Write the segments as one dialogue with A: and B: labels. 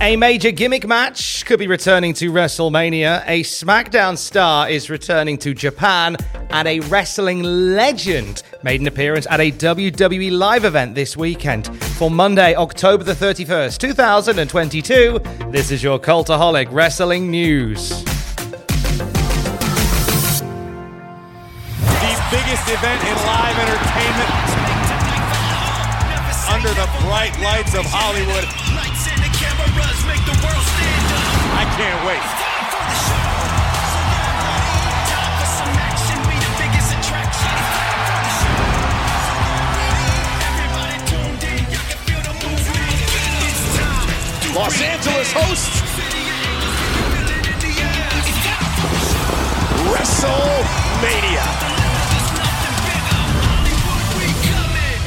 A: A major gimmick match could be returning to WrestleMania. A SmackDown star is returning to Japan, and a wrestling legend made an appearance at a WWE live event this weekend. For Monday, October the 31st, 2022, this is your Cultaholic Wrestling News.
B: the biggest event in live entertainment under the bright lights of Hollywood. I can't wait. Los Angeles hosts WrestleMania.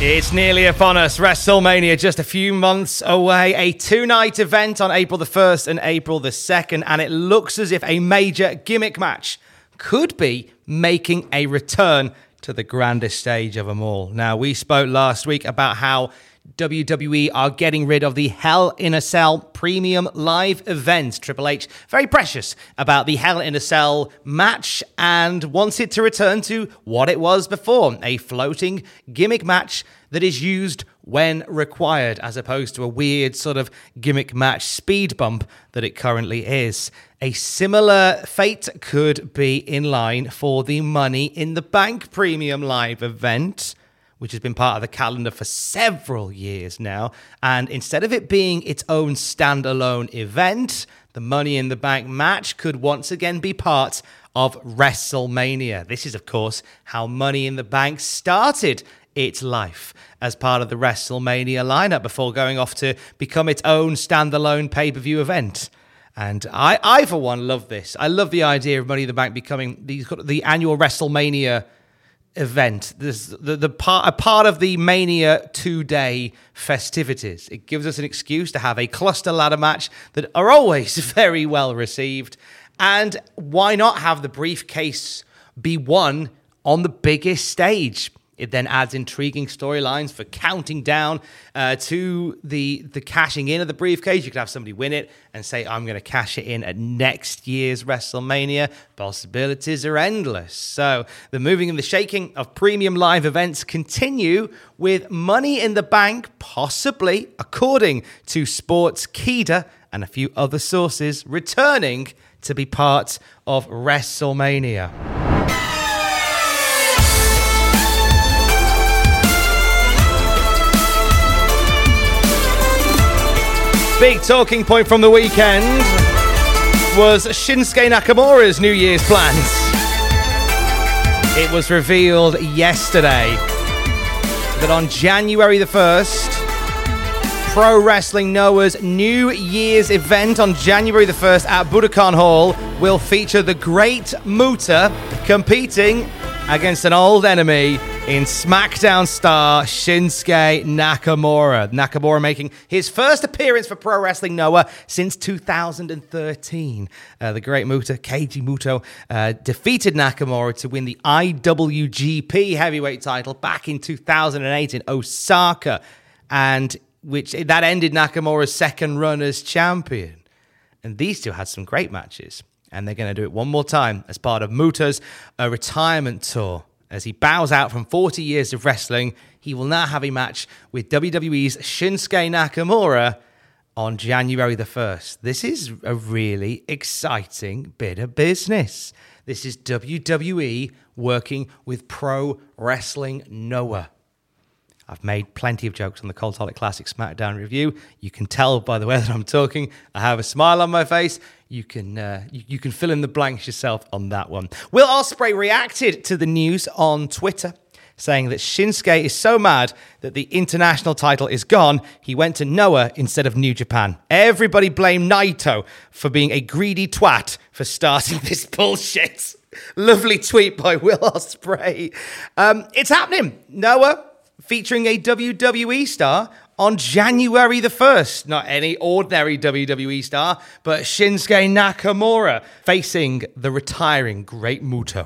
A: It's nearly upon us. WrestleMania just a few months away. A two night event on April the 1st and April the 2nd. And it looks as if a major gimmick match could be making a return to the grandest stage of them all. Now, we spoke last week about how WWE are getting rid of the Hell in a Cell premium live event. Triple H, very precious about the Hell in a Cell match and wants it to return to what it was before a floating gimmick match that is used when required, as opposed to a weird sort of gimmick match speed bump that it currently is. A similar fate could be in line for the Money in the Bank premium live event which has been part of the calendar for several years now. And instead of it being its own standalone event, the Money in the Bank match could once again be part of WrestleMania. This is, of course, how Money in the Bank started its life as part of the WrestleMania lineup before going off to become its own standalone pay per view event. And I, I, for one, love this. I love the idea of Money in the Bank becoming the, the annual WrestleMania event. This the, the part a part of the Mania two day festivities. It gives us an excuse to have a cluster ladder match that are always very well received. And why not have the briefcase be won on the biggest stage? It then adds intriguing storylines for counting down uh, to the the cashing in of the briefcase. You could have somebody win it and say, "I'm going to cash it in at next year's WrestleMania." Possibilities are endless. So the moving and the shaking of premium live events continue with Money in the Bank, possibly, according to Sportskeeda and a few other sources, returning to be part of WrestleMania. Big talking point from the weekend was Shinsuke Nakamura's New Year's plans. It was revealed yesterday that on January the 1st, Pro Wrestling Noah's New Year's event on January the 1st at Budokan Hall will feature the Great Muta competing against an old enemy in SmackDown star Shinsuke Nakamura. Nakamura making his first appearance for Pro Wrestling Noah since 2013. Uh, the great Muta, Keiji Muto, uh, defeated Nakamura to win the IWGP heavyweight title back in 2008 in Osaka, and which that ended Nakamura's second run as champion. And these two had some great matches. And they're going to do it one more time as part of Muta's uh, retirement tour. As he bows out from 40 years of wrestling, he will now have a match with WWE's Shinsuke Nakamura on January the 1st. This is a really exciting bit of business. This is WWE working with Pro Wrestling Noah. I've made plenty of jokes on the Cultaholic Classic SmackDown review. You can tell by the way that I'm talking. I have a smile on my face. You can uh, you, you can fill in the blanks yourself on that one. Will Ospreay reacted to the news on Twitter, saying that Shinsuke is so mad that the international title is gone. He went to Noah instead of New Japan. Everybody blame Naito for being a greedy twat for starting this bullshit. Lovely tweet by Will Ospreay. Um, it's happening. Noah featuring a WWE star on January the 1st. Not any ordinary WWE star, but Shinsuke Nakamura facing the retiring Great Muto.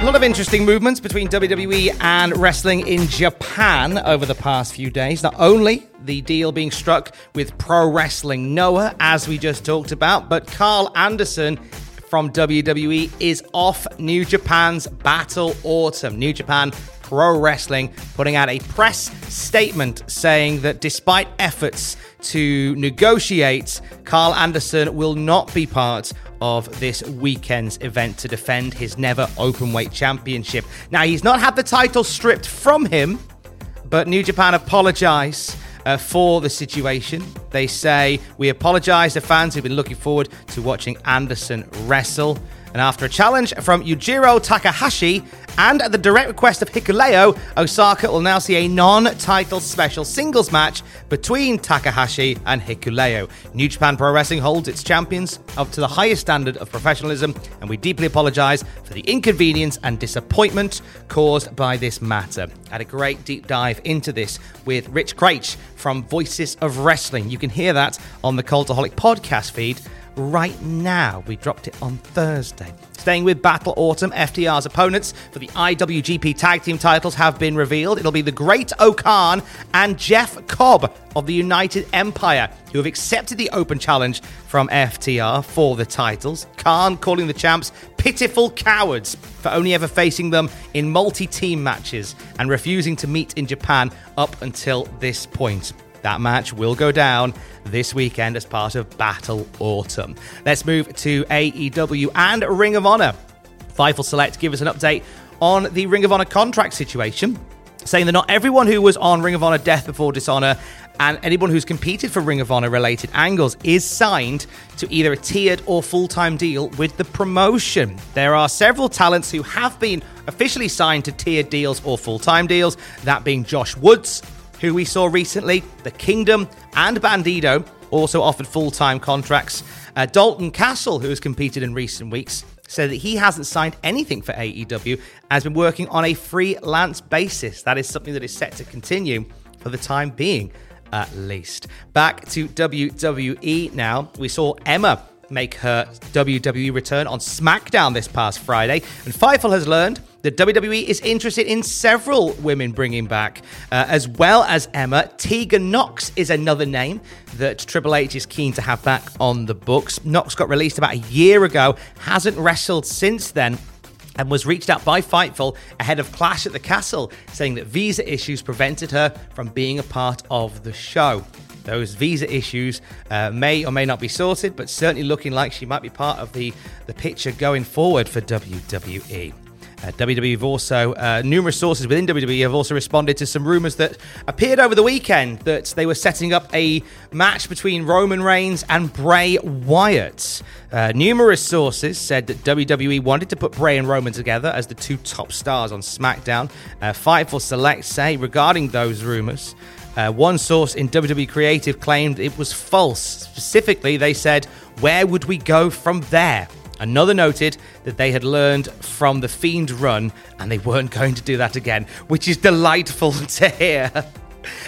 A: A lot of interesting movements between WWE and wrestling in Japan over the past few days. Not only the deal being struck with Pro Wrestling Noah, as we just talked about, but Carl Anderson from WWE is off New Japan's Battle Autumn. New Japan Pro Wrestling putting out a press statement saying that despite efforts to negotiate, Carl Anderson will not be part of this weekend's event to defend his never openweight championship. Now, he's not had the title stripped from him, but New Japan apologize. Uh, for the situation. They say, We apologize to fans who've been looking forward to watching Anderson wrestle. And after a challenge from Yujiro Takahashi and at the direct request of Hikuleo, Osaka will now see a non title special singles match between Takahashi and Hikuleo. New Japan Pro Wrestling holds its champions up to the highest standard of professionalism, and we deeply apologize for the inconvenience and disappointment caused by this matter. Had a great deep dive into this with Rich Kraetsch from Voices of Wrestling. You can hear that on the Cultaholic podcast feed right now. We dropped it on Thursday. Staying with Battle Autumn, FTR's opponents for the IWGP Tag Team titles have been revealed. It'll be the Great O-Khan and Jeff Cobb of the United Empire who have accepted the open challenge from FTR for the titles. Khan calling the champs pitiful cowards for only ever facing them in multi team matches and refusing to meet in Japan up until this point. That match will go down this weekend as part of Battle Autumn. Let's move to AEW and Ring of Honor. Fightful Select give us an update on the Ring of Honor contract situation. saying that not everyone who was on Ring of Honor Death Before Dishonor and anyone who's competed for Ring of Honor related angles is signed to either a tiered or full time deal with the promotion. There are several talents who have been officially signed to tiered deals or full time deals, that being Josh Woods, who we saw recently, The Kingdom, and Bandido also offered full time contracts. Uh, Dalton Castle, who has competed in recent weeks, said that he hasn't signed anything for AEW has been working on a freelance basis. That is something that is set to continue for the time being, at least. Back to WWE now. We saw Emma make her WWE return on SmackDown this past Friday, and Fightful has learned that WWE is interested in several women bringing back, uh, as well as Emma. Tegan Knox is another name that Triple H is keen to have back on the books. Knox got released about a year ago, hasn't wrestled since then. And was reached out by Fightful ahead of Clash at the Castle, saying that visa issues prevented her from being a part of the show. Those visa issues uh, may or may not be sorted, but certainly looking like she might be part of the, the picture going forward for WWE. Uh, WWE have also, uh, numerous sources within WWE have also responded to some rumors that appeared over the weekend that they were setting up a match between Roman Reigns and Bray Wyatt. Uh, numerous sources said that WWE wanted to put Bray and Roman together as the two top stars on SmackDown. Uh, Fightful Select say regarding those rumors. Uh, one source in WWE Creative claimed it was false. Specifically, they said, Where would we go from there? Another noted that they had learned from the Fiend run and they weren't going to do that again, which is delightful to hear.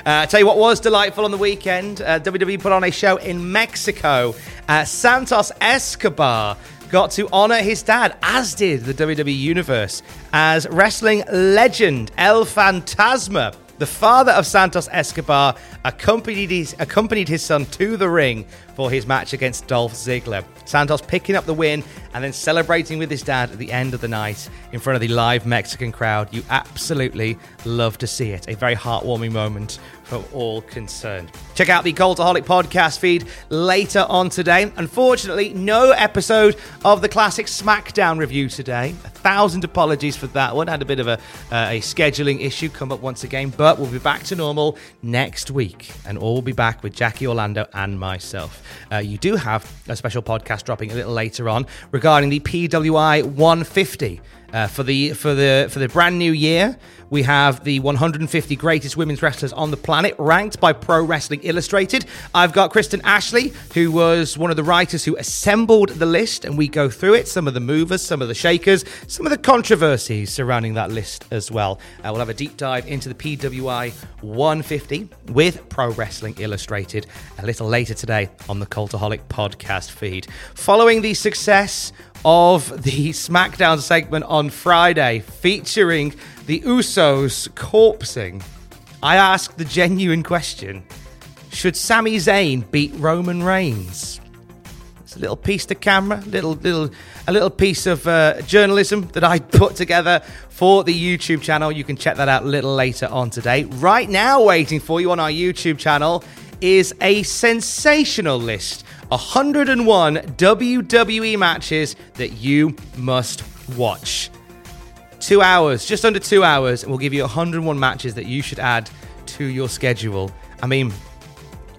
A: Uh, tell you what was delightful on the weekend. Uh, WWE put on a show in Mexico. Uh, Santos Escobar got to honor his dad, as did the WWE Universe, as wrestling legend El Fantasma. The father of Santos Escobar accompanied his, accompanied his son to the ring for his match against Dolph Ziggler. Santos picking up the win and then celebrating with his dad at the end of the night in front of the live Mexican crowd. You absolutely love to see it. A very heartwarming moment for all concerned. Check out the Cultaholic podcast feed later on today. Unfortunately, no episode of the classic SmackDown review today. A thousand apologies for that one. Had a bit of a, uh, a scheduling issue come up once again, but we'll be back to normal next week, and all will be back with Jackie Orlando and myself. Uh, you do have a special podcast dropping a little later on regarding the PWI 150. Uh, for the for the for the brand new year, we have the 150 greatest women's wrestlers on the planet, ranked by Pro Wrestling Illustrated. I've got Kristen Ashley, who was one of the writers who assembled the list, and we go through it. Some of the movers, some of the shakers, some of the controversies surrounding that list as well. Uh, we'll have a deep dive into the PWI 150 with Pro Wrestling Illustrated a little later today on the Cultaholic podcast feed. Following the success of the SmackDown segment on Friday featuring the Usos corpsing, I ask the genuine question Should Sami Zayn beat Roman Reigns? It's a little piece to camera, little little a little piece of uh, journalism that I put together for the YouTube channel. You can check that out a little later on today. Right now, waiting for you on our YouTube channel is a sensational list 101 WWE matches that you must watch. Two hours, just under two hours, and we'll give you 101 matches that you should add to your schedule. I mean,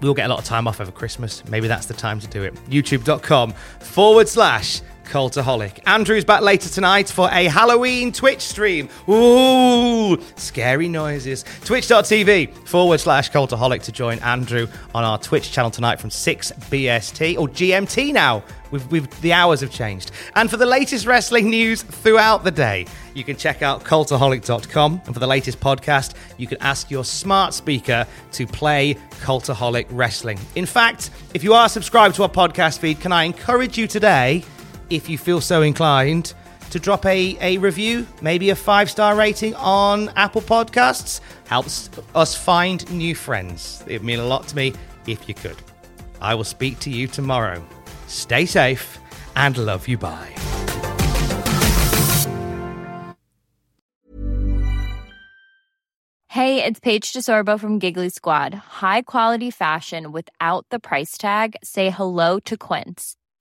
A: we'll get a lot of time off over Christmas. Maybe that's the time to do it. YouTube.com forward slash Cultaholic. Andrew's back later tonight for a Halloween Twitch stream. Ooh, scary noises. Twitch.tv forward slash Cultaholic to join Andrew on our Twitch channel tonight from 6 BST or GMT now. We've, we've, the hours have changed. And for the latest wrestling news throughout the day, you can check out cultaholic.com. And for the latest podcast, you can ask your smart speaker to play Cultaholic Wrestling. In fact, if you are subscribed to our podcast feed, can I encourage you today, if you feel so inclined, to drop a, a review, maybe a five star rating on Apple Podcasts? Helps us find new friends. It would mean a lot to me if you could. I will speak to you tomorrow. Stay safe and love you. Bye.
C: Hey, it's Paige DeSorbo from Giggly Squad. High quality fashion without the price tag. Say hello to Quince.